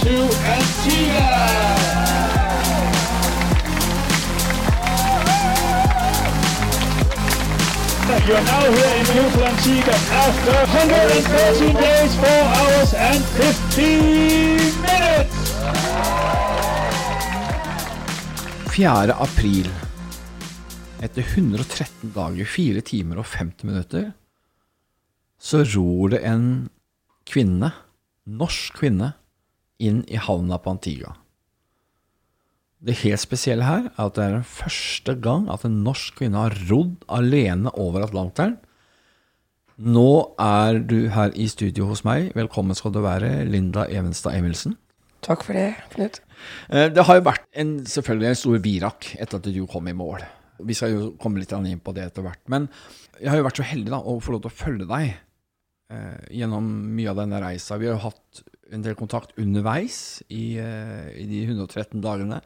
to Antigua! You are now here in beautiful Antigua after 113 days, 4 hours and 15 minutes! 4. april, etter 113 dager, 4 timer og 50 minutter, så ror det en kvinne, norsk kvinne, inn i havna på Antigua. Det helt spesielle her er at det er den første gang at en norsk kvinne har rodd alene over Atlanteren. Nå er du her i studio hos meg. Velkommen skal du være, Linda Evenstad Emilsen. Takk for det, Knut. Eh, Det har jo vært en, selvfølgelig en stor virak etter at du kom i mål. Vi skal jo komme litt inn på det etter hvert. Men jeg har jo vært så heldig da, å få lov til å følge deg eh, gjennom mye av denne reisa. Vi har jo hatt en del kontakt underveis i, eh, i de 113 dagene.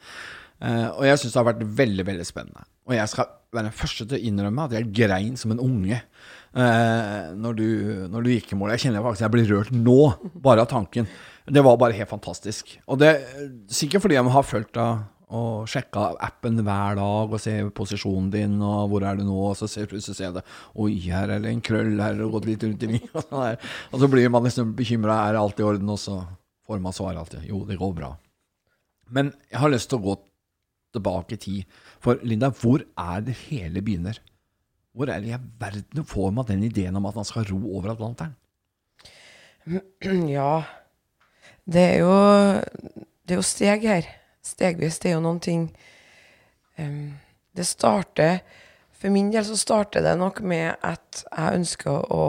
Eh, og jeg syns det har vært veldig, veldig spennende. Og jeg skal være den første til å innrømme at jeg grein som en unge eh, når, du, når du gikk i mål. Jeg kjenner faktisk jeg blir rørt nå, bare av tanken. Det var bare helt fantastisk. Og det sikkert fordi jeg har følt deg og sjekka appen hver dag og ser posisjonen din og hvor er du nå, og så ser plutselig ser jeg det Oi, her er det en krøll her og gått litt rundt i mye, Og. Og så blir man liksom bekymra. Er det alt i orden? Og så får man svar alltid. Jo, det går bra. Men jeg har lyst til å gå tilbake i tid. For Linda, hvor er det hele begynner? Hvor er det i verden får man den ideen om at man skal ro over Atlanteren? Ja, det er jo Det er jo steg her. Stegvis. Det er jo noen ting um, Det starter For min del så starter det nok med at jeg ønsker å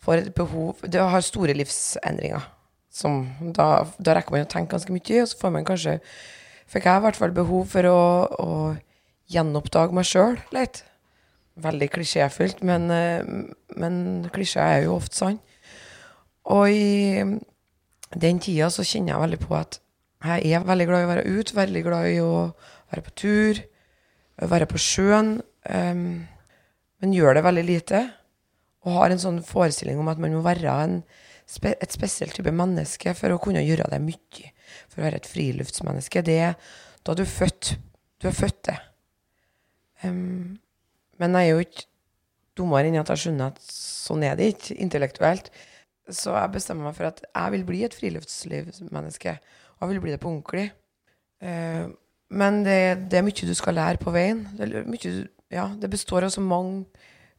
få et behov Det har store livsendringer. Som da, da rekker man å tenke ganske mye, og så får man kanskje Fikk jeg i hvert fall behov for å, å gjenoppdage meg sjøl litt. Veldig klisjéfylt, men, eh, men klisjeer er jo ofte sann. Og i den tida så kjenner jeg veldig på at jeg er veldig glad i å være ute, veldig glad i å være på tur, være på sjøen, Um, men gjør det veldig lite. Og har en sånn forestilling om at man må være en, et spesielt type menneske for å kunne gjøre det mye. For å være et friluftsmenneske. Det er da du er født. Du er født det. Um, men jeg er jo ikke dummere enn at jeg skjønner at sånn er det ikke intellektuelt. Så jeg bestemmer meg for at jeg vil bli et friluftslivsmenneske. Og vil bli det på ordentlig. Eh, men det, det er mye du skal lære på veien. Det, mye, ja, det består av så mange,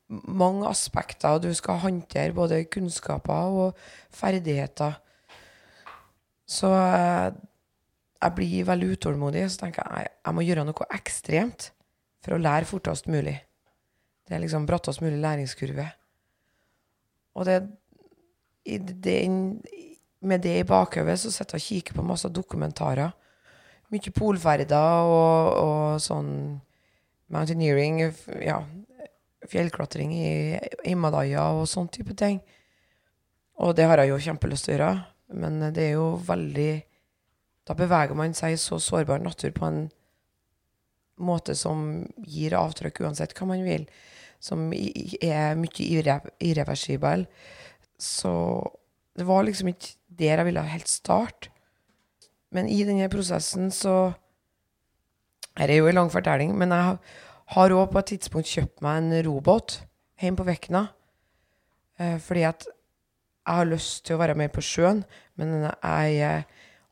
mange aspekter, og du skal håndtere både kunnskaper og ferdigheter. Så eh, jeg blir veldig utålmodig, så tenker jeg jeg, jeg må gjøre noe ekstremt for å lære fortest mulig. Det er liksom brattest mulig læringskurve. Og det, i den, med det i bakhodet så sitter jeg og kikker på masse dokumentarer. Mye polferder og, og sånn mountaineering, ja, fjellklatring i Himalaya og sånn type ting. Og det har jeg jo kjempelyst til å gjøre, men det er jo veldig Da beveger man seg i så sårbar natur på en måte som gir avtrykk uansett hva man vil, som er mye irre- irreversibel. Så det var liksom ikke der jeg ville helt starte. Men i denne prosessen så Her er jo en lang fortelling, men jeg har òg på et tidspunkt kjøpt meg en robåt hjemme på Vekna. Eh, fordi at jeg har lyst til å være mer på sjøen, men jeg,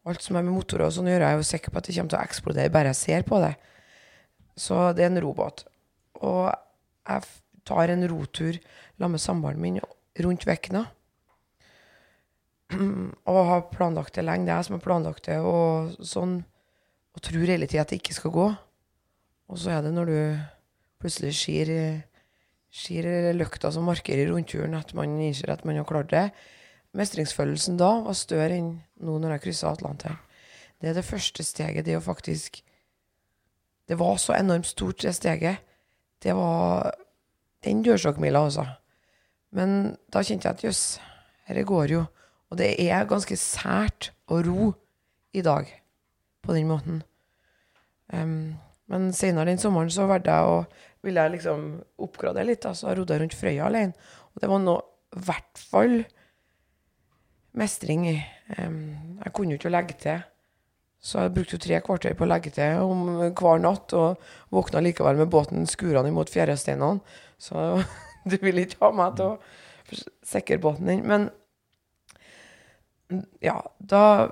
alt som er med motorer og sånn å gjøre, jeg er jo sikker på at det kommer til å eksplodere bare jeg ser på det. Så det er en robåt. Og jeg tar en rotur sammen med samboeren min rundt Vekna. og har planlagt det lenge. Det er jeg som har planlagt det, og sånn. Og tror hele tida at det ikke skal gå. Og så er det når du plutselig ser, skir løkta som markerer rundturen, at man innser at man har klart det. Mestringsfølelsen da var større enn nå når jeg kryssa Atlanteren. Det er det første steget. Det å faktisk Det var så enormt stort, det steget. Det var den dørstokkmila, altså. Men da kjente jeg at jøss, dette går jo. Og det er ganske sært å ro i dag på den måten. Um, men senere den sommeren så valgte jeg å ville jeg liksom oppgradere litt. Da, så jeg rodde rundt Frøya alene. Og det var nå i hvert fall mestring i. Um, jeg kunne jo ikke legge til. Så jeg brukte jo tre kvarter på å legge til om hver natt, og våkna likevel med båten skurende imot fjæresteinene. Så du vil ikke ha meg til å sikre båten din. Men ja, da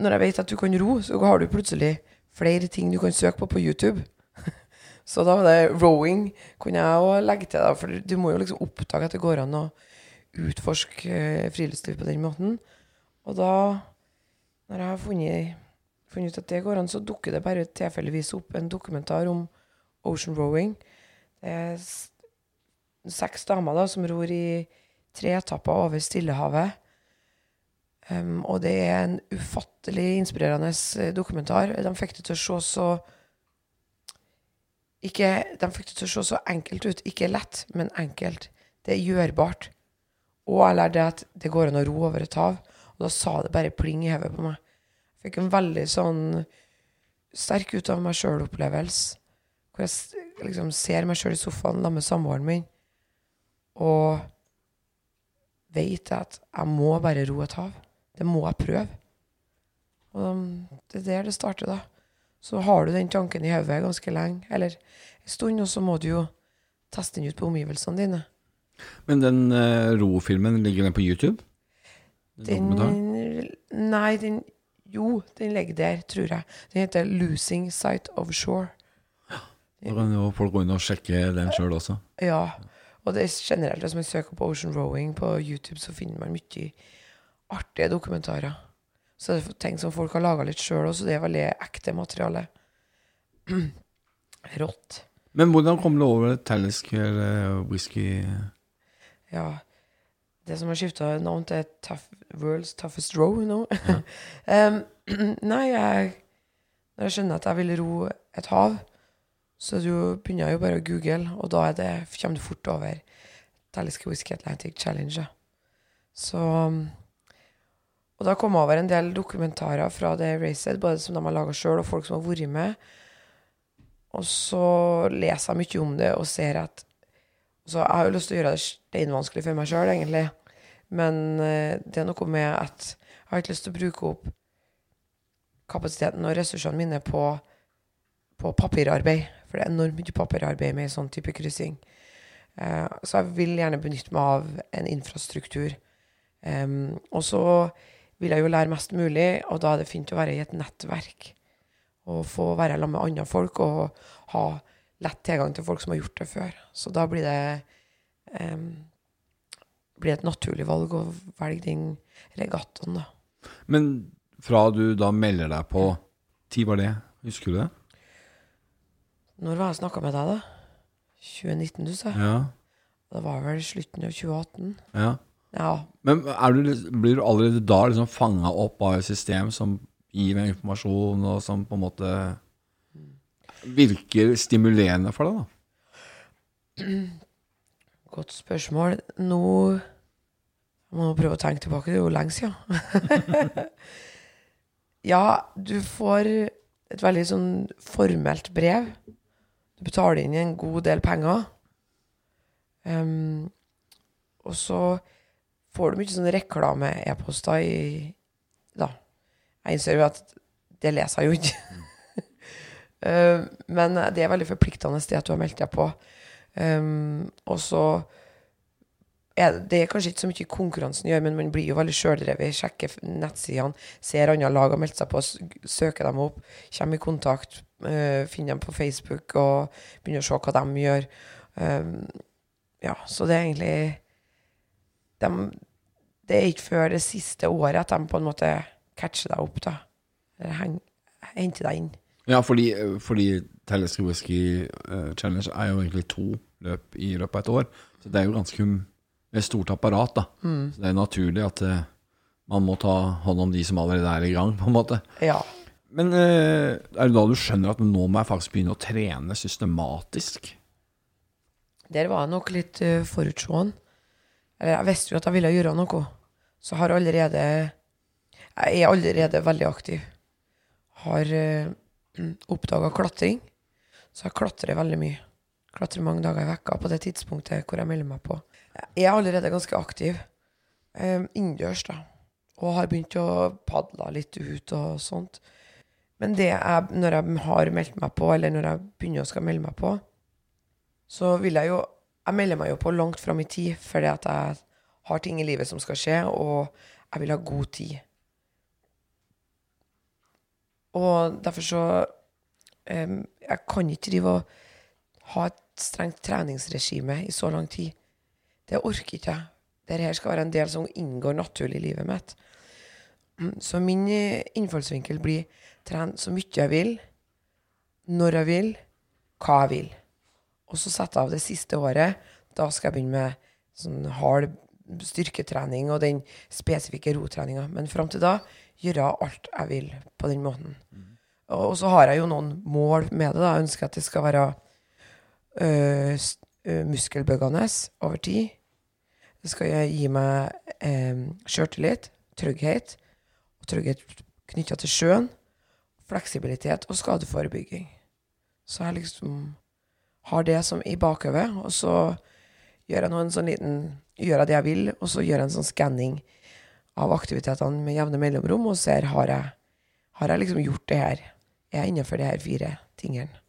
Når jeg vet at du kan ro, så har du plutselig flere ting du kan søke på på YouTube. Så da var det rowing kunne jeg òg legge til, da, for du må jo liksom oppdage at det går an å utforske eh, friluftsliv på den måten. Og da, når jeg har funnet, funnet ut at det går an, så dukker det bare tilfeldigvis opp en dokumentar om ocean rowing. Det er seks damer da, som ror i tre etapper over Stillehavet. Um, og det er en ufattelig inspirerende eh, dokumentar. De fikk det til å se så ikke, De fikk det til å se så enkelt ut. Ikke lett, men enkelt. Det er gjørbart. Og jeg lærte at det går an å ro over et hav. Og da sa det bare pling i hodet på meg. Jeg fikk en veldig sånn sterk ut av meg sjøl-opplevelse. Hvor jeg liksom ser meg sjøl i sofaen sammen med samboeren min. Og vet at jeg må bare ro et hav. Det må jeg prøve. Og um, det er der det starter, da. Så har du den tanken i hodet ganske lenge, eller en stund, og så må du jo teste den ut på omgivelsene dine. Men den uh, ro-filmen, ligger den på YouTube? Den den Nei, den Jo, den ligger der, tror jeg. Den heter 'Losing Sight of Shore'. Da kan jo folk gå inn og sjekke den sjøl også. Ja. Og det er generelt, hvis man søker på Ocean Rowing på YouTube, så finner man mye artige dokumentarer. Så det er ting som folk har laga litt sjøl også, det er veldig ekte materiale. Rått. Men hvordan kom du over Talisker uh, whisky? Ja. Det som har skifta navn til tough, World's Toughest Row nå. um, nei, jeg Når jeg skjønner at jeg vil ro et hav, så du begynner jeg jo bare å google, og da er det, kommer du fort over Talisker Whisky Atlantic Challenge. Så um, Og da kom jeg over en del dokumentarer fra det racet, både som de har laga sjøl, og folk som har vært med. Og så leser jeg mye om det og ser at så jeg har jo lyst til å gjøre det steinvanskelig for meg sjøl, egentlig. Men eh, det er noe med at jeg har ikke lyst til å bruke opp kapasiteten og ressursene mine på, på papirarbeid. For det er enormt mye papirarbeid med en sånn type kryssing. Eh, så jeg vil gjerne benytte meg av en infrastruktur. Og så vil jeg jo lære mest mulig, og da er det fint å være i et nettverk. Og få være sammen med andre folk og ha lett tilgang til folk som har gjort det før. Så da blir det um, blir et naturlig valg å velge den regattaen, da. Men fra du da melder deg på Tid var det? Husker du det? Når var jeg snakka med deg, da? 2019, du sa? Ja. Det var vel slutten av 2018? ja. Ja. Men du, blir du allerede da liksom fanga opp av et system som gir deg informasjon, og som på en måte virker stimulerende for deg, da? Godt spørsmål. Nå Jeg må prøve å tenke tilbake. Det er jo lenge siden. ja, du får et veldig sånn formelt brev. Du betaler inn en god del penger. Um, og så får du mye sånn reklame-e-poster i Da. Jeg innser jo at det leser jeg jo ikke. Eh, men det er veldig forpliktende det at du har meldt deg på. Um, og så er det, det er kanskje ikke så mye konkurransen gjør, men man blir jo veldig sjøldrevet. Sjekker nettsidene, ser andre lag har meldt seg på, søker dem opp, kommer i kontakt, uh, finner dem på Facebook og begynner å se hva de gjør. Um, ja, så det er egentlig dem, Det er ikke før det siste året at de på en måte catcher deg opp, da. Eller henter deg inn. Ja, fordi, fordi Talisker Whisky eh, Challenge er jo egentlig to løp i løpet av et år. Så det er jo ganske et stort apparat, da. Så det er naturlig at eh, man må ta hånd om de som allerede er i gang, på en måte. Ja. Men eh, er det da du skjønner at nå må jeg faktisk begynne å trene systematisk? Der var jeg nok litt uh, forutseende. Eller jeg visste jo at jeg ville gjøre noe. Så har allerede Jeg er allerede veldig aktiv. Har uh, oppdaga klatring. Så jeg klatrer veldig mye. Klatrer mange dager i vekka på det tidspunktet hvor jeg melder meg på. Jeg er allerede ganske aktiv. Um, innendørs, da. Og har begynt å padle litt ut og sånt. Men det jeg, når jeg har meldt meg på, eller når jeg begynner å skal melde meg på, så vil jeg jo Jeg melder meg jo på langt fram i tid, fordi at jeg har ting i livet som skal skje, og jeg vil ha god tid. Og derfor så um, Jeg kan ikke drive og ha et strengt treningsregime i så lang tid. Det orker ikke jeg. Dette skal være en del som inngår naturlig i livet mitt. Så min eh, innfallsvinkel blir trene så mye jeg vil, når jeg vil, hva jeg vil. Og så setter jeg av det siste året. Da skal jeg begynne med sånn hard styrketrening og den spesifikke rotreninga. Men fram til da gjøre alt jeg vil på den måten. Og så har jeg jo noen mål med det. da. Jeg ønsker at det skal være øh, øh, muskelbyggende over tid. Det skal gi meg eh, sjøltillit, trygghet, og trygghet knytta til sjøen, fleksibilitet og skadeforebygging. Så jeg liksom har det som i bakhodet, og så gjør jeg nå en sånn liten Gjør jeg det jeg vil, og så gjør jeg en sånn skanning av aktivitetene med jevne mellomrom, og ser har jeg, har jeg liksom gjort det her. Er jeg innenfor de her fire tingene?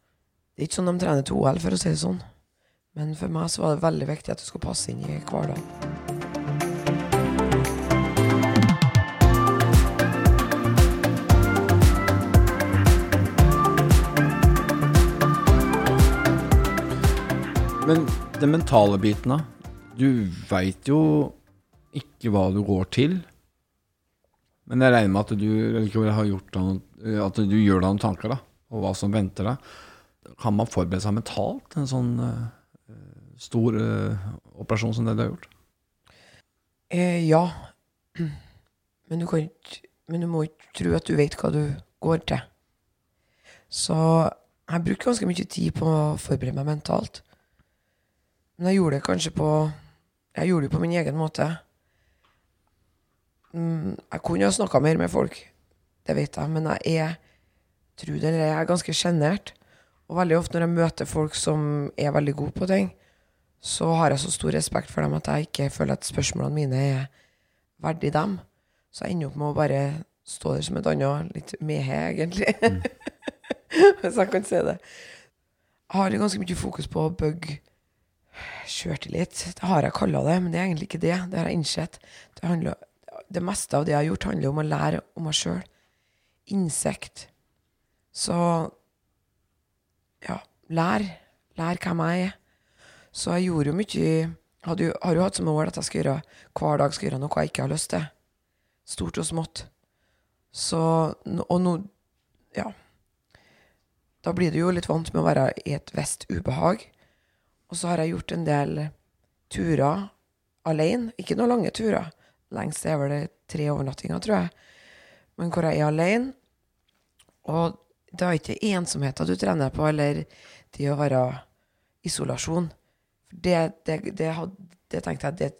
Det er ikke sånn de trener til OL, for å si det sånn. Men for meg så var det veldig viktig at det skulle passe inn i hverdagen. Men den mentale biten, da? Du veit jo ikke hva du går til. Men jeg regner med at du noen, at du gjør deg noen tanker da, og hva som venter deg. Kan man forberede seg mentalt til en sånn uh, stor uh, operasjon som det du har gjort? Eh, ja. Men du, ikke, men du må ikke tro at du vet hva du går til. Så jeg brukte ganske mye tid på å forberede meg mentalt. Men jeg gjorde det kanskje på Jeg gjorde det på min egen måte. Mm, jeg kunne ha snakka mer med folk, det vet jeg, men jeg er tro det eller jeg er ganske sjenert. Og veldig ofte når jeg møter folk som er veldig gode på ting, så har jeg så stor respekt for dem at jeg ikke føler at spørsmålene mine er verdig dem. Så jeg ender opp med å bare stå der som et annet litt mehe, egentlig. Hvis jeg kan si det. Jeg har ganske mye fokus på å bygge sjøltillit. Det har jeg kalla det, men det er egentlig ikke det. Det har jeg innsett. Det, handler, det meste av det jeg har gjort, handler om å lære om meg sjøl. Insekt. Så ja, lær. Lær hvem jeg er. Så jeg gjorde jo mye hadde Har jo hatt som mål at jeg skal gjøre hver dag skal gjøre noe jeg ikke har lyst til. Stort og smått. Så Og nå Ja. Da blir du jo litt vant med å være i et visst ubehag. Og så har jeg gjort en del turer alene. Ikke noen lange turer. Lengst er vel det tre overnattinger, tror jeg. Men hvor jeg er alene. Og det er ikke ensomheten du trener på, eller det å være isolasjon. Det, det, det, det tenkte jeg det,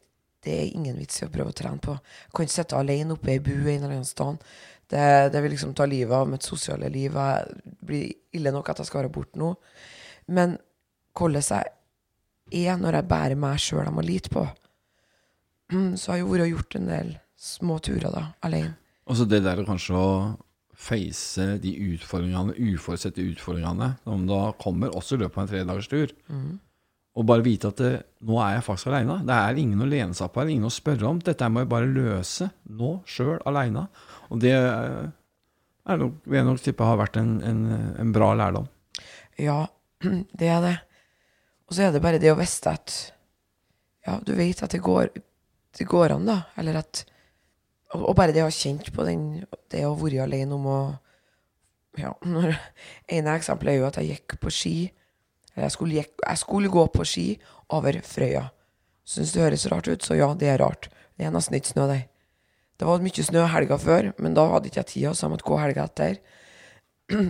det er ingen vits i å prøve å trene på. Jeg kan ikke sitte alene oppe i ei bu en eller annen sted. Det, det vil liksom ta livet av mitt sosiale liv. Det blir ille nok at jeg skal være borte nå. Men hvordan jeg er når jeg bærer meg sjøl jeg må lite på. Mm, Så har jeg jo vært og gjort en del små turer da, alene. Og så det der kanskje å face de utfordringene, uforutsette utfordringene, som da kommer også i løpet av en tredagers tur. Og bare vite at det, nå er jeg faktisk aleine. Det er ingen å lene seg på ingen å spørre om. Dette må jeg bare løse nå, sjøl, aleine. Og det eh, er nok, vil jeg nok tippe har vært en, en, en bra lærdom. Ja, det er det. Og så er det bare det å vite at Ja, du vet at det går, det går an, da. Eller at Og, og bare det å ha kjent på den Det å ha vært alene om å Ja, når, ene eksempelet er jo at jeg gikk på ski. Eller jeg skulle, gikk, jeg skulle gå på ski over Frøya. Syns det høres rart ut, så ja, det er rart. Det er nesten ikke snø der. Det var mye snø helga før, men da hadde ikke jeg tida, så jeg måtte gå helga etter.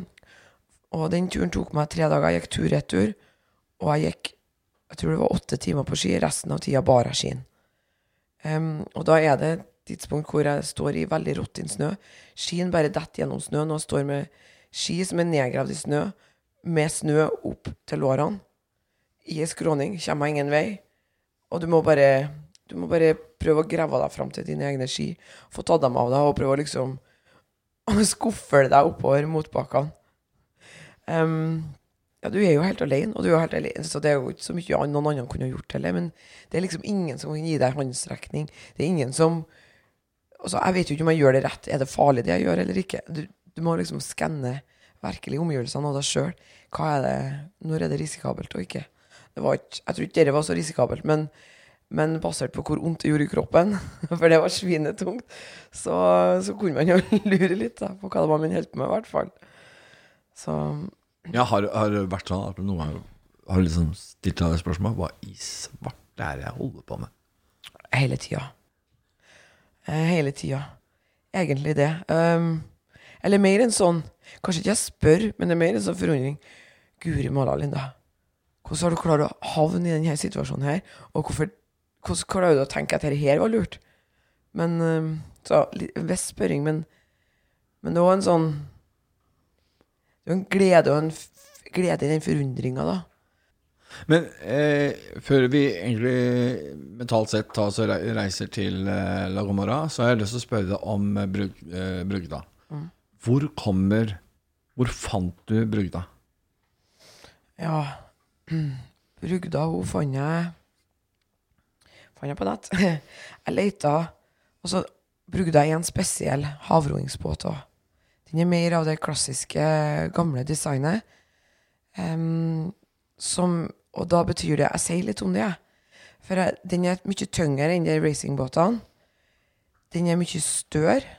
Og den turen tok meg tre dager. Jeg gikk tur-retur, og jeg gikk jeg tror det var åtte timer på ski. Resten av tida bare skien. Um, og da er det et tidspunkt hvor jeg står i veldig råtten snø. Skien bare detter gjennom snøen, og jeg står med ski som er nedgravd i snø, med snø opp til lårene. I ei skråning. Kommer jeg ingen vei. Og du må bare Du må bare prøve å grave deg fram til dine egne ski. Få tatt dem av deg og prøve å liksom skuffe deg oppover motbakkene. Um, ja, du er jo helt alene, og du er helt alene, så det er jo ikke så mye noen andre kunne gjort heller. Men det er liksom ingen som kan gi deg håndsrekning. Det er ingen som altså, Jeg vet jo ikke om jeg gjør det rett. Er det farlig det jeg gjør, eller ikke? Du, du må liksom skanne virkelig omgivelsene og deg sjøl. Hva er det Når er det risikabelt og ikke? Det var ikke, jeg tror ikke det var så risikabelt, men, men basert på hvor vondt det gjorde i kroppen, for det var svinetungt, så, så kunne man jo lure litt da, på hva det var man holdt på med, i hvert fall. Så Ja, har, har det vært sånn at noen ganger har liksom stilt deg det spørsmålet Hva i svarte er det jeg holder på med? Hele tida. Eh, hele tida. Egentlig det. Um, eller mer enn sånn Kanskje ikke jeg spør, men det er mer en sånn forundring. Guri malla, Linda. Hvordan har du klart å havne i denne situasjonen her? Og hvorfor, hvordan klarer du å tenke at dette her var lurt? Men um, Så litt- spørring, men, men det var en sånn Det er en glede og en glede i den forundringa, da. Men eh, før vi egentlig mentalt sett tar og reiser til eh, La Gomorra, så har jeg lyst til å spørre deg om eh, brug, eh, Brugda. Hvor kommer Hvor fant du Brugda? Ja Brugda, hun fant jeg Fant jeg på nett. Jeg leita Og så brygda jeg en spesiell havroingsbåt òg. Den er mer av det klassiske, gamle designet. Um, som Og da betyr det Jeg sier litt om det, jeg. For jeg, den er mye tyngre enn de racingbåtene. Den er mye større.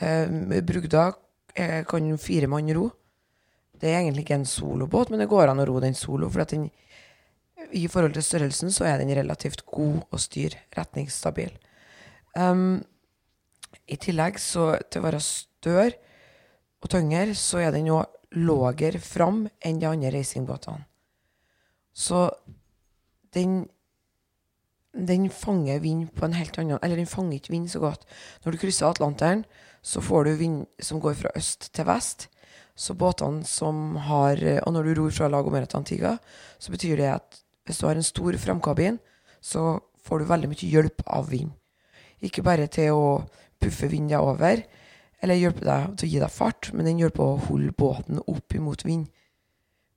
Um, Brugda eh, kan fire mann ro. Det er egentlig ikke en solobåt, men det går an å ro den solo. For den, i forhold til størrelsen så er den relativt god å styre, retningsstabil. Um, I tillegg så til å være større og tyngre, så er den òg lavere fram enn de andre racingbåtene. Så den den fanger vind på en helt annen Eller den fanger ikke vind så godt. Når du krysser Atlanteren, så får du vind som går fra øst til vest. Så båtene som har Og når du ror fra Lago Merata til Antigua, så betyr det at hvis du har en stor framkabin, så får du veldig mye hjelp av vind. Ikke bare til å puffe vinden over, eller hjelper deg til å gi deg fart, men den hjelper å holde båten opp imot vind.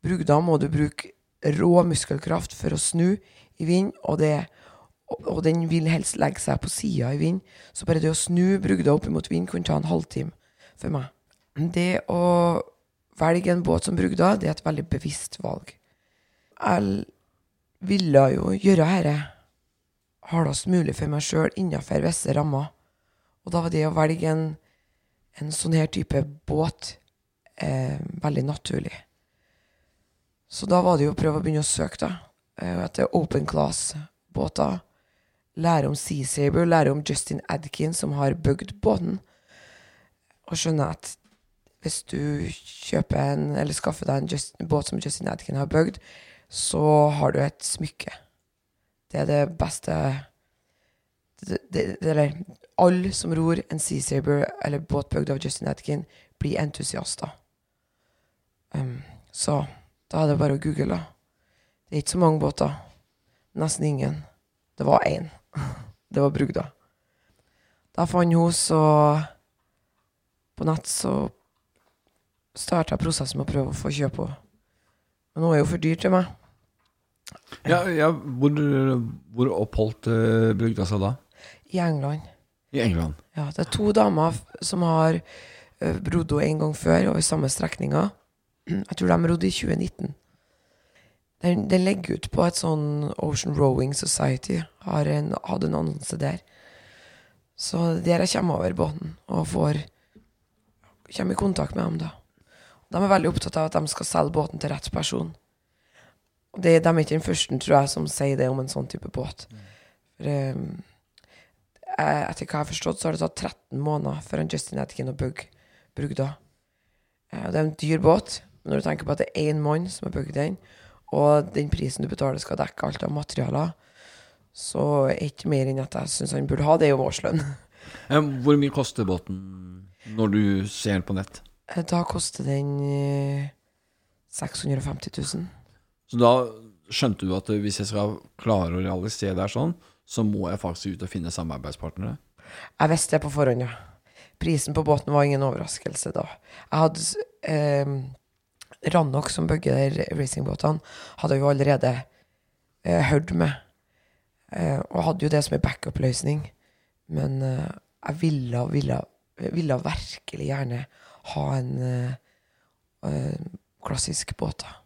Bruk, da må du bruke rå muskelkraft for å snu i vind, og, det, og, den vil helst legge seg på sida i vind. Så bare det å snu Brugda opp imot vind kunne ta en halvtime for meg. Det å velge en båt som Brugda, det er et veldig bevisst valg. Jeg ville jo gjøre dette hardest mulig for meg sjøl innenfor visse rammer. Og da var det å velge en, en sånn her type båt eh, veldig naturlig. Så da var det jo å prøve å begynne å søke, da. Eh, etter open class-båter. Lære om Sea Saber, lære om Justin Adkin, som har bygd båten. Og skjønne at hvis du kjøper en, eller skaffer deg en, Just, båt som Justin Adkin har bygd, så har du et smykke. Det er det beste det, det, det, Eller alle som ror en Sea Saber eller båt bygd av Justin Atkin, blir entusiaster. Um, så da er det bare å google, da. Det er ikke så mange båter. Nesten ingen. Det var én. Det var Brugda. Da fant hun så På nett så starta jeg prosessen med å prøve å få kjøpe henne. Men hun er jo for dyr til meg. Ja, ja hvor, hvor oppholdt eh, Brugda seg da? I England. I England. Ja, det er to damer som har uh, rodd en gang før, over samme strekninga. Jeg tror de rodde i 2019. Den, den legger ut på et sånn Ocean Rowing Society. Har en, hadde en annonse der. Så der jeg kommer over båten og får Kommer i kontakt med dem, da. De er veldig opptatt av at de skal selge båten til rett person. Og det, de er ikke den første, tror jeg, som sier det om en sånn type båt. For um, eh, etter hva jeg har forstått, så har det tatt 13 måneder for en Justin Atkin å bygge Brugda. Eh, Det er en dyr båt, men når du tenker på at det er én mann som har bygd den, og den prisen du betaler skal dekke alt av materialer, så er ikke mer enn at jeg syns han burde ha det i årslønn. Eh, Hvor mye koster båten når du ser den på nett? Eh, Da koster den eh, 650 000. Så da skjønte du at hvis jeg skal klare å realisere det her sånn, så må jeg faktisk ut og finne samarbeidspartnere. Jeg visste det på forhånd, ja. Prisen på båten var ingen overraskelse da. Jeg hadde eh, Rannok, som bygger racingbåtene, hadde jo allerede eh, hørt med. Eh, og hadde jo det som en backup-løsning. Men eh, jeg ville, ville, ville virkelig gjerne ha en eh, eh, klassisk båt. da.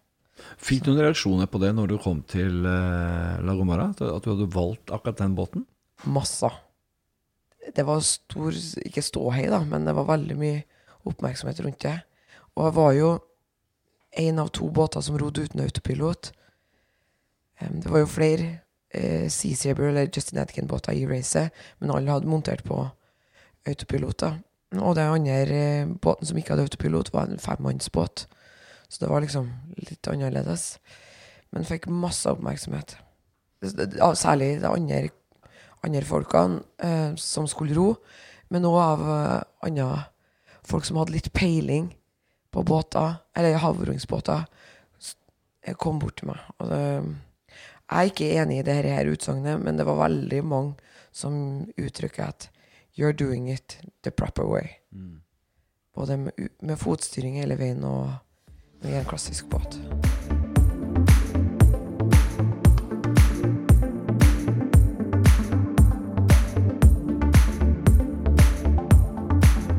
Fikk du noen reaksjoner på det når du kom til eh, La Gomara? At, du hadde valgt akkurat den båten? Masse. Det var stor Ikke ståhei, da, men det var veldig mye oppmerksomhet rundt det. Og jeg var jo én av to båter som rodde uten autopilot. Det var jo flere eh, Sea Saber eller Justin Atkin-båter i racet, men alle hadde montert på autopiloter. Og den andre eh, båten som ikke hadde autopilot, var en femmannsbåt. Så det var liksom litt annerledes. Men fikk masse oppmerksomhet. Særlig de andre, andre folkene eh, som skulle ro, men òg av eh, andre folk som hadde litt peiling på båter, eller havroingsbåter, s- eh, kom bort til meg. Og det, jeg er ikke enig i det her utsagnet, men det var veldig mange som uttrykker at You're doing it the proper way. Både med, med fotstyring hele veien og med en klassisk båt.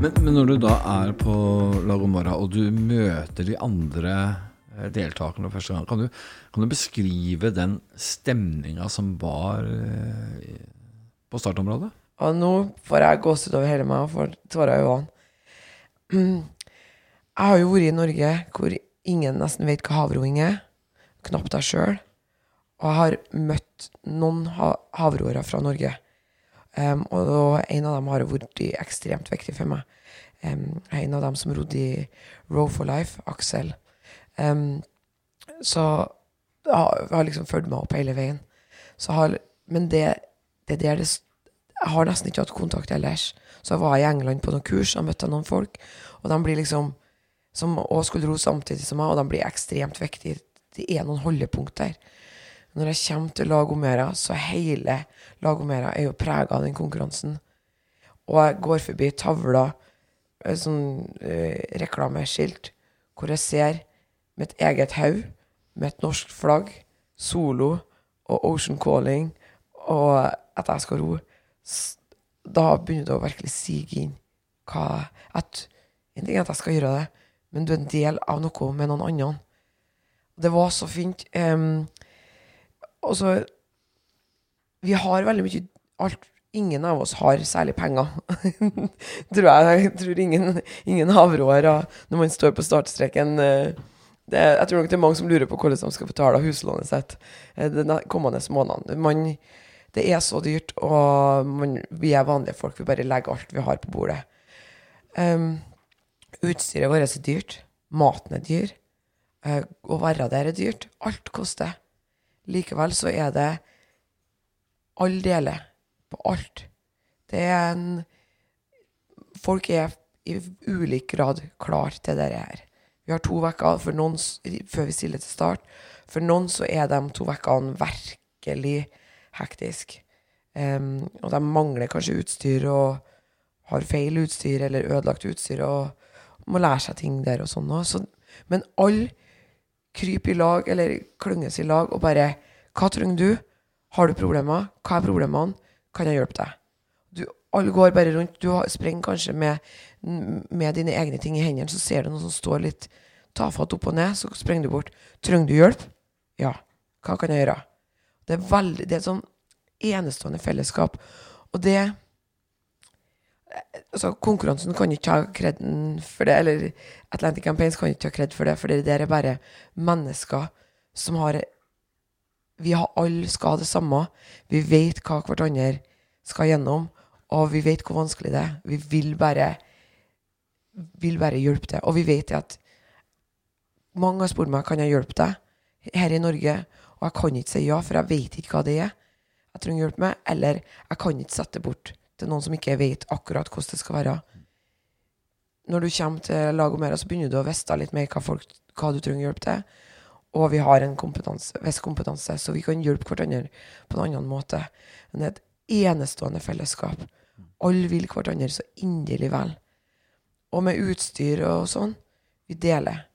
Men, men når du da er på La Gomara, og du møter de andre eh, deltakerne første gang, kan du, kan du beskrive den stemninga som var eh, på startområdet? Og nå får jeg gåsehud over hele meg og får tårer i øynene. Jeg har jo vært i Norge hvor ingen nesten vet hva havroing er. Knapt jeg sjøl. Og jeg har møtt noen ha havroere fra Norge. Um, og en av dem har vært ekstremt viktig for meg. Um, en av dem som rodde i Row for Life, Aksel. Um, så ja, jeg har liksom fulgt meg opp hele veien. Har, men det, det der det Jeg har nesten ikke hatt kontakt ellers. Så jeg var i England på noen kurs og møtte noen folk, og de blir liksom som også skulle ro samtidig som meg, og de blir ekstremt viktige. Det er noen holdepunkter. Når jeg kommer til Lagomera, så hele Lagomera er jo prega av den konkurransen. Og jeg går forbi tavler, eh, sånn uh, reklameskilt, hvor jeg ser mitt eget haug med et norsk flagg, solo og Ocean Calling, og at jeg skal ro. Da begynner det å virkelig sige inn hva at, En ting er at jeg skal gjøre det, men du er en del av noe med noen andre. Det var så fint. Um, så Vi har veldig mye alt, Ingen av oss har særlig penger. tror jeg. Jeg tror ingen, ingen havråer når man står på startstreken eh, det, Jeg tror nok det er mange som lurer på hvordan de skal betale huslånet sitt eh, de kommende månedene. Man, det er så dyrt, og man, vi er vanlige folk. Vi bare legger alt vi har på bordet. Um, utstyret vårt er dyrt. Maten er dyr. eh, å være der er dyrt. Alt koster. Likevel så er det all deler på alt. Det er en Folk er i ulik grad klar til det her. Vi har to uker for noen før vi stiller til start. For noen så er de to ukene virkelig hektisk. Um, og de mangler kanskje utstyr og har feil utstyr eller ødelagt utstyr og må lære seg ting der og sånn òg. Men alle kryper i lag, eller klynges i lag, og bare Hva trenger du? Har du problemer? Hva er problemene? Kan jeg hjelpe deg? Du, alle går bare rundt. Du sprenger kanskje med, med dine egne ting i hendene, så ser du noen som står litt tafatt opp og ned, så sprenger du bort. Trenger du hjelp? Ja. Hva kan jeg gjøre? Det er veldig Det er et sånn enestående fellesskap. Og det altså, konkurransen kan ikke ta kreden for det, eller Atlantic Campaigns kan ikke ta kred for det, for det der er bare mennesker som har Vi har alle skal det samme. Vi vet hva hverandre skal gjennom, og vi vet hvor vanskelig det er. Vi vil bare vil bare hjelpe til. Og vi vet at mange har spurt meg kan jeg hjelpe deg her i Norge, og jeg kan ikke si ja, for jeg vet ikke hva det er jeg trenger hjelp med, eller jeg kan ikke sette det er noen som ikke vet akkurat hvordan det skal være. Når du kommer til Lagomera, så begynner du å vite litt mer hva, folk, hva du trenger hjelp til. Og vi har en viss kompetanse, så vi kan hjelpe hverandre på en annen måte. Men det er et enestående fellesskap. Alle vil hverandre så inderlig vel. Og med utstyr og sånn. Vi deler.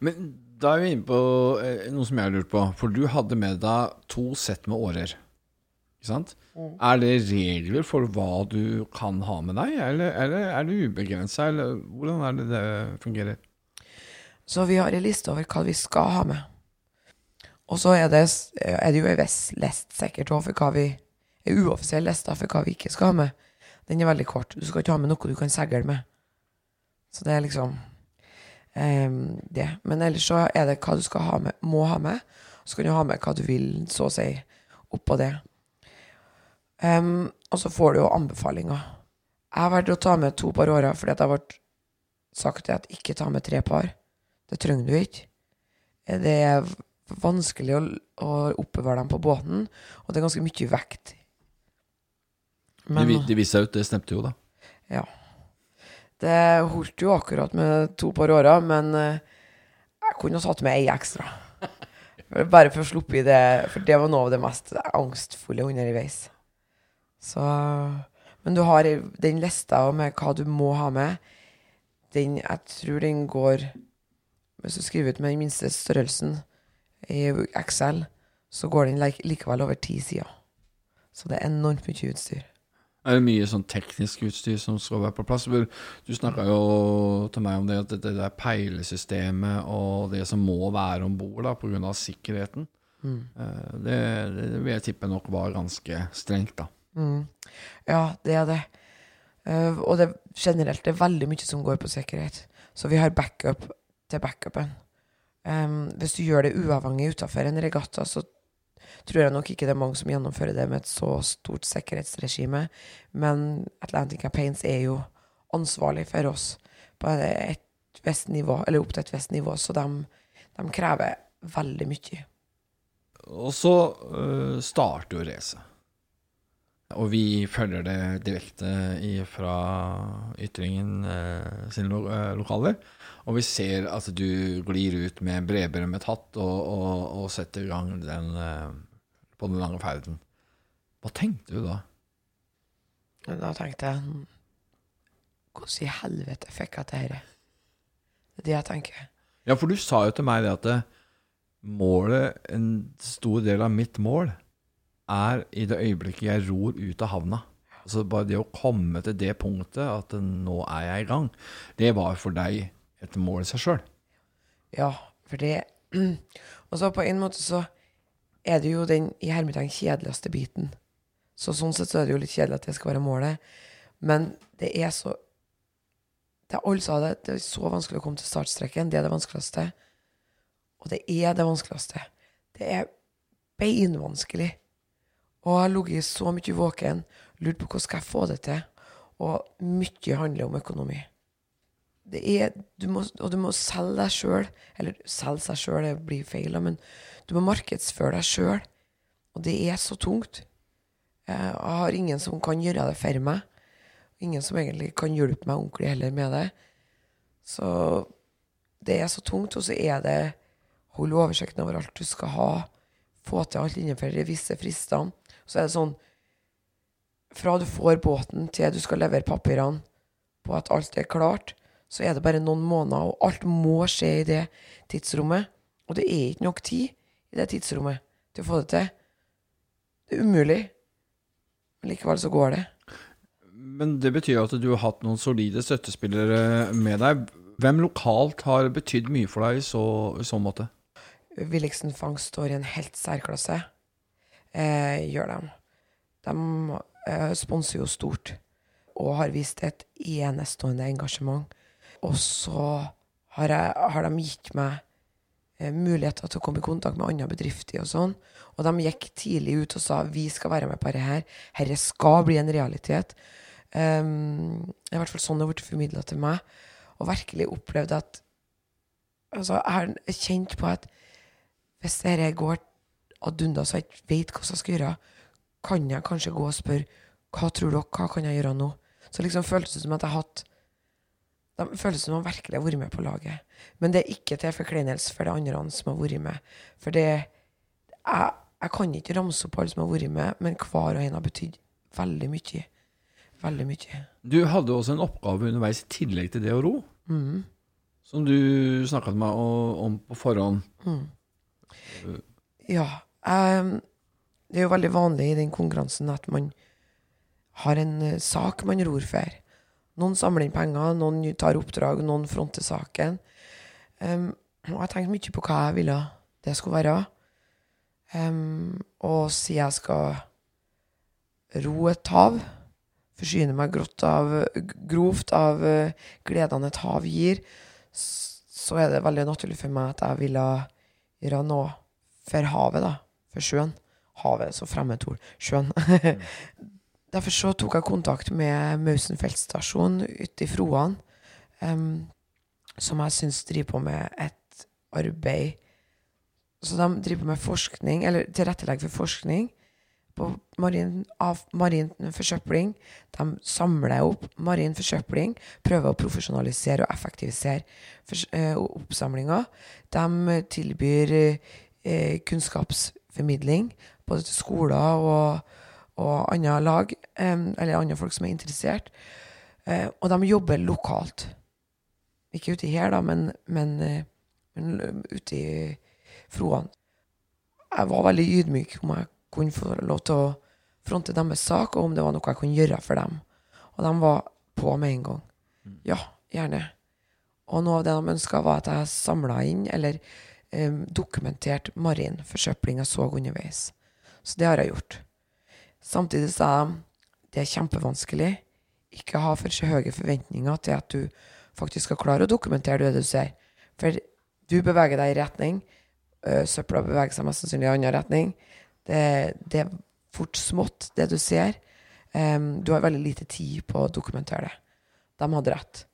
Men da er vi inne på eh, noe som jeg har lurt på. For du hadde med deg to sett med årer. Sant? Er det regler for hva du kan ha med deg, eller, eller er det ubegrensa, eller hvordan er det det fungerer? Så vi har en liste over hva vi skal ha med. Og så er det, er det jo ei lest sikkert òg for hva vi Ei uoffisiell liste for hva vi ikke skal ha med. Den er veldig kort. Du skal ikke ha med noe du kan segle med. Så det er liksom um, det. Men ellers så er det hva du skal ha med, må ha med. Så kan du ha med hva du vil, så å si, oppå det. Em, og så får du jo anbefalinger. Jeg har valgt å ta med to par årer fordi jeg ble sagt at ikke ta med tre par. Det trenger du ikke. Eh, Det er vanskelig å, å oppbevare dem på båten, og det er ganske mye vekt. Det, de, de viste seg ut, det stemte jo, da. Ja. Det holdt jo akkurat med to par årer, men eh, jeg kunne ha tatt med ei ekstra. Bare for å sluppe i det, for det var noe av det mest angstfulle underveis. Så Men du har den lista med hva du må ha med. Den, jeg tror den går Hvis du skriver ut med den minste størrelsen i Excel, så går den lik- likevel over ti sider. Så det er enormt mye utstyr. Er det mye sånn teknisk utstyr som skal være på plass? Du snakka jo til meg om det at det der peilesystemet og det som må være om bord pga. sikkerheten, mm. det, det vil jeg tippe nok var ganske strengt, da. Mm. Ja, det er det. Uh, og det generelt det er veldig mye som går på sikkerhet. Så vi har backup til backupen. Um, hvis du gjør det uavhengig utafor en regatta, så tror jeg nok ikke det er mange som gjennomfører det med et så stort sikkerhetsregime. Men Atlantica Paints er jo ansvarlig for oss på et visst nivå, eller opp til et visst nivå, så de, de krever veldig mye. Og så øh, starter jo racet. Og vi følger det direkte fra Ytringen eh, sine lo øh, lokaler. Og vi ser at du glir ut med bredbømmet hatt og, og, og setter i gang den eh, på den lange ferden. Hva tenkte du da? Da tenkte jeg "Hmm, Hvordan i helvete fikk jeg til dette? Det er det jeg tenker. Ja, for du sa jo til meg det at målet, en stor del av mitt mål, er i det øyeblikket jeg ror ut av havna. Altså bare det å komme til det punktet at nå er jeg i gang, det var for deg et mål i seg sjøl. Ja, for det Og så på en måte så er det jo den i hermetegn kjedeligste biten. Så sånn sett så er det jo litt kjedelig at det skal være målet. Men det er så Det er altså, det, det er så vanskelig å komme til startstreken. Det er det vanskeligste. Og det er det vanskeligste. Det er beinvanskelig. Og jeg har ligget så mye våken, lurt på hvordan skal jeg få det til. Og mye handler om økonomi er, du må, og du må selge deg sjøl. Eller selge seg sjøl, det blir feil, men du må markedsføre deg sjøl. Og det er så tungt. Eh, Jeg har ingen som kan gjøre det for meg. Ingen som egentlig kan hjelpe meg ordentlig heller med det. Så det er så tungt, og så er det holde oversikten over alt du skal ha. Få til alt innenfor de visse fristene. Så er det sånn Fra du får båten til du skal levere papirene på at alt er klart, så er det bare noen måneder, og alt må skje i det tidsrommet. Og det er ikke nok tid i det tidsrommet til å få det til. Det er umulig. Men likevel så går det. Men det betyr jo at du har hatt noen solide støttespillere med deg. Hvem lokalt har betydd mye for deg i så, i så måte? Williksen Fangst står i en helt særklasse. Eh, gjør de. De eh, sponser jo stort og har vist et enestående engasjement. Og så har, jeg, har de gitt meg eh, muligheter til å komme i kontakt med andre bedrifter og sånn. Og de gikk tidlig ut og sa vi skal være med på dette her. Dette skal bli en realitet. Um, I hvert fall sånn det ble formidla til meg. Og virkelig opplevd at altså, Jeg har kjent på at hvis dette går ad undas og ikke vet hva jeg skal gjøre, kan jeg kanskje gå og spørre hva tror dere, hva kan jeg gjøre nå? Så liksom føltes det som at jeg hatt De føles som de virkelig har vært med på laget. Men det er ikke til forkleinelse for de andre som har vært med. For det jeg, jeg kan ikke ramse opp alle som har vært med, men hver og en har betydd veldig mye. Veldig mye. Du hadde også en oppgave underveis i tillegg til det å ro, Mm. som du snakka med meg om på forhånd. Ja. Ehm, det er jo veldig vanlig i den konkurransen at man har en eh, sak man ror for. Noen samler inn penger, noen tar oppdrag, noen fronter saken. Um, og jeg tenkte mye på hva jeg ville det skulle være. Um, og siden jeg skal ro et hav, forsyne meg av, grovt av uh, gledene et hav gir, så er det veldig naturlig for meg at jeg ville gjøre noe for havet, da. For sjøen. Havet er så fremmedord. Sjøen. Derfor så tok jeg kontakt med Mausen stasjon ute i Froan, um, som jeg syns driver på med et arbeid Så de driver med forskning, eller tilrettelegger for forskning på marin, av marin forsøpling. De samler opp marin forsøpling, prøver å profesjonalisere og effektivisere fors- eh, oppsamlinga. De tilbyr eh, kunnskapsformidling både til skoler og, og andre lag, eller andre folk som er interessert. Eh, og de jobber lokalt. Ikke ute her, da, men, men, eh, men ute i Froan. Jeg var veldig ydmyk om jeg kunne få lov til å fronte deres sak, og om det var noe jeg kunne gjøre for dem. Og de var på med en gang. Ja, gjerne. Og noe av det de ønska, var at jeg samla inn, eller dokumenterte marin forsøpling jeg så underveis. Så det har jeg gjort. Samtidig sa jeg det er kjempevanskelig. Ikke ha for så høye forventninger til at du faktisk skal klare å dokumentere det du ser. For du beveger deg i retning. Søpla beveger seg mest sannsynlig i annen retning. Det, det er fort smått, det du ser. Um, du har veldig lite tid på å dokumentere det. De hadde rett.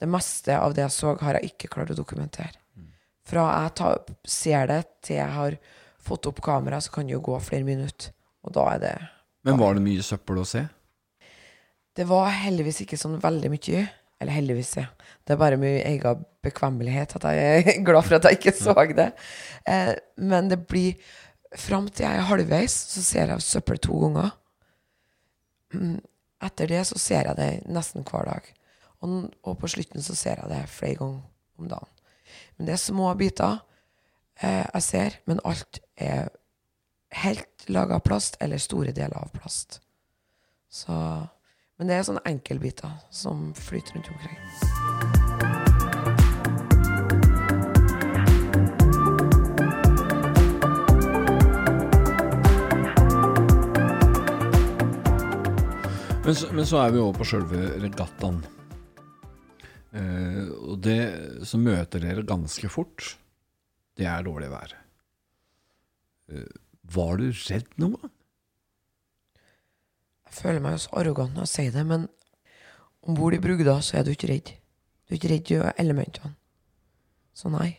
Det meste av det jeg så, har jeg ikke klart å dokumentere. Fra jeg tar, ser det til jeg har fått opp kamera, så kan det jo gå flere minutter. Og da er det Men var det mye søppel å se? Det var heldigvis ikke sånn veldig mye. Eller heldigvis, ja. Det er bare min egen bekvemmelighet at jeg er glad for at jeg ikke så det. Eh, men det blir Fram til jeg er halvveis, så ser jeg søppel to ganger. Mm, Etter det så ser jeg det nesten hver dag. Og, og på slutten så ser jeg det flere ganger om dagen. Men det er små biter eh, jeg ser, men alt er helt laga av plast, eller store deler av plast. Så Men det er sånne enkelbiter som flyter rundt omkring. Men så, men så er vi over på sjølve regattaen. Eh, og det som møter dere ganske fort, det er dårlig vær. Eh, var du redd noen? Jeg føler meg så arrogant når jeg sier det, men om bord i brugda så er du ikke redd. Du er ikke redd for elementene. Så nei,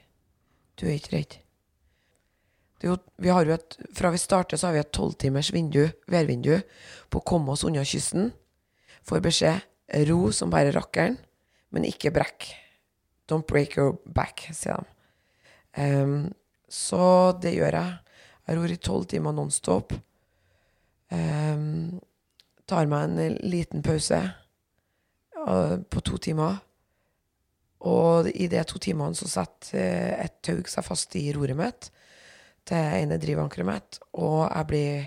du er ikke redd. Jo, vi har jo et, fra vi starter så har vi et tolvtimers vindu, værvindu på å komme oss unna kysten. Får beskjed ro som bare rakkeren, men ikke brekk. Don't break your back, sier de. Um, så det gjør jeg. Jeg ror i tolv timer nonstop. Um, tar meg en liten pause uh, på to timer. Og i de to timene så setter eh, et tau seg fast i roret mitt til ene drivankeret mitt, og jeg blir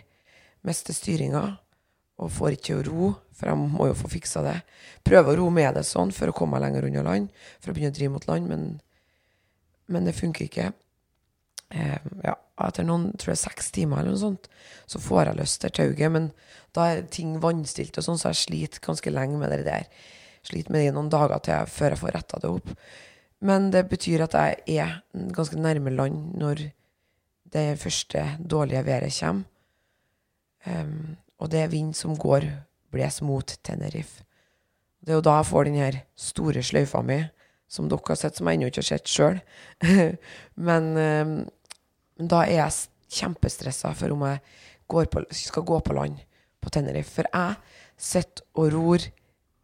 mister styringa og får ikke å ro, for jeg må jo få fiksa det. Prøver å ro med det sånn for å komme meg lenger unna land, for å begynne å drive mot land, men, men det funker ikke. Eh, ja, etter noen, tror jeg seks timer eller noe sånt, så får jeg lyst til tauet, men da er ting vannstilt og sånn, så jeg sliter ganske lenge med det der. Sliter med det i noen dager til jeg, før jeg får retta det opp. Men det betyr at jeg er ganske nærme land når det første dårlige været kommer. Em, og det er vind som går bles mot Tenerife. Det er jo da jeg får den her store sløyfa mi, som dere har sett, som jeg ennå ikke har sett sjøl. Men men da er jeg kjempestressa for om jeg går på, skal gå på land på Tenerife. For jeg sitter og ror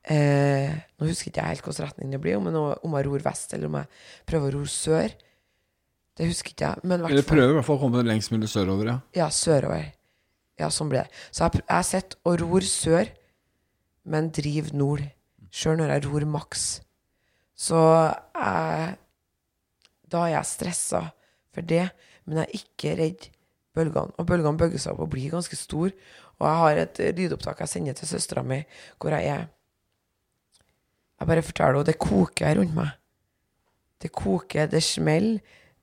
eh, Nå husker ikke jeg helt hvilken retning det blir, om, jeg- om jeg ror vest, eller om jeg prøver å ro sør. Det husker ikke jeg. Men hvert Eller fall- prøver i hvert fall å komme lengst mulig sørover, ja. Ja, sørover. Ja, sånn blir det. Så jeg, har sitter og ror sør, men driver nord. Sjøl når jeg ror maks. Så jeg Da er jeg stressa for det, men jeg er ikke redd bølgene. Og bølgene bøyer seg opp og blir ganske store. Og jeg har et lydopptak jeg sender til søstera mi, hvor jeg er Jeg bare forteller henne det koker rundt meg. Det koker, det smeller,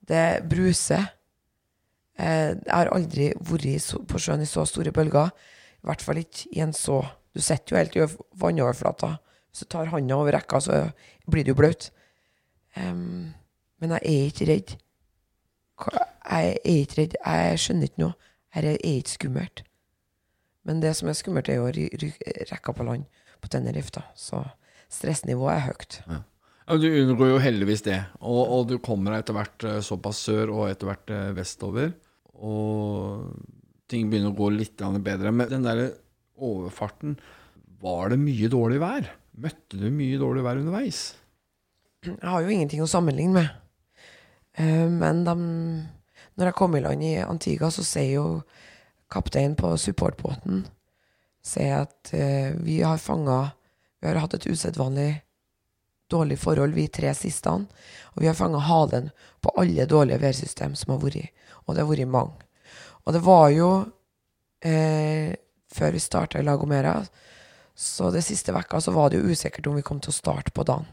det bruser. Eh, jeg har aldri vært på sjøen i så store bølger. I hvert fall ikke i en så Du sitter jo helt i vannoverflata. Hvis du tar handa over rekka, så blir du blaut. Um, men jeg er ikke redd. Jeg er ikke redd. Jeg skjønner ikke noe. Dette er ikke skummelt. Men det som er skummelt, er jo rekka på land på Tenerife, da. Så stressnivået er høyt. Ja, Du unngår jo heldigvis det, og, og du kommer deg etter hvert eh, såpass sør og etter hvert eh, vestover. Og ting begynner å gå litt bedre. Men den der overfarten, var det mye dårlig vær? Møtte du mye dårlig vær underveis? Jeg har jo ingenting å sammenligne med. Eh, men de, når jeg kom i land i Antigua, så sier jo kapteinen på supportbåten at eh, vi har fanga Vi har hatt et usedvanlig dårlig forhold, vi tre siste. Og vi har fanga halen på alle dårlige værsystem som har vært. Og det har vært mange. Og det var jo eh, Før vi starta i Lagomera, så det siste vekka, så var det jo usikkert om vi kom til å starte på dagen.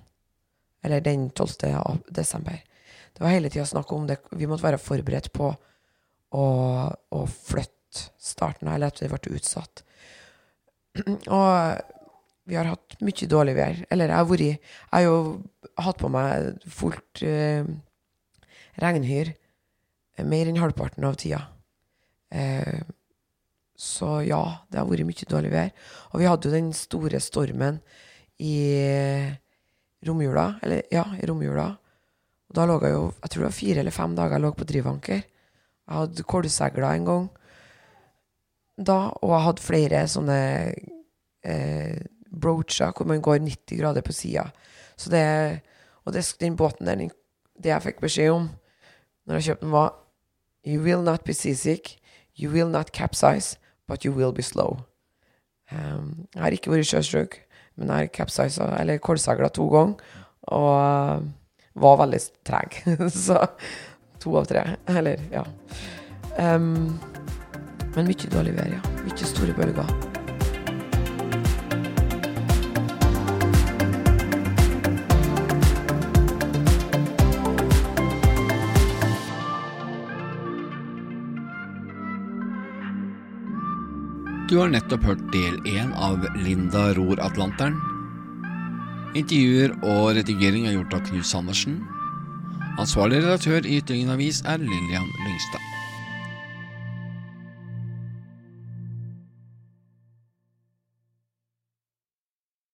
Eller den 12. desember. Det var hele tida snakk om det. Vi måtte være forberedt på å, å flytte starten, eller at vi ble utsatt. Og vi har hatt mye dårlig vær. Eller jeg har vært Jeg har jo hatt på meg fullt eh, regnhyr mer enn halvparten av tida. Eh, så ja, det har vært mye dårlig vær. Og vi hadde jo den store stormen i romjula. Eller ja, i romjula. Og da lå jeg jo Jeg tror det var fire eller fem dager jeg lå på drivanker. Jeg hadde kålsegla en gang da, og jeg hadde flere sånne eh, broacher hvor man går 90 grader på sida. Så det Og det, den båten der, den, det jeg fikk beskjed om når jeg kjøpte den, var You will not be seasick. You will not capsize, but you will be slow. Um, jeg har ikke vært sjøsjuk, men jeg har capsiza, eller kålsagla to ganger, og uh, var veldig treg. Så to av tre. Eller, ja. Um, men mye dårlig vær, ja. Mye store bølger. Du har nettopp hørt del én av Linda ror Atlanteren. Intervjuer og redigering er gjort av Knut Sandersen. Ansvarlig redaktør i Ytringen Avis er Lillian Lyngstad.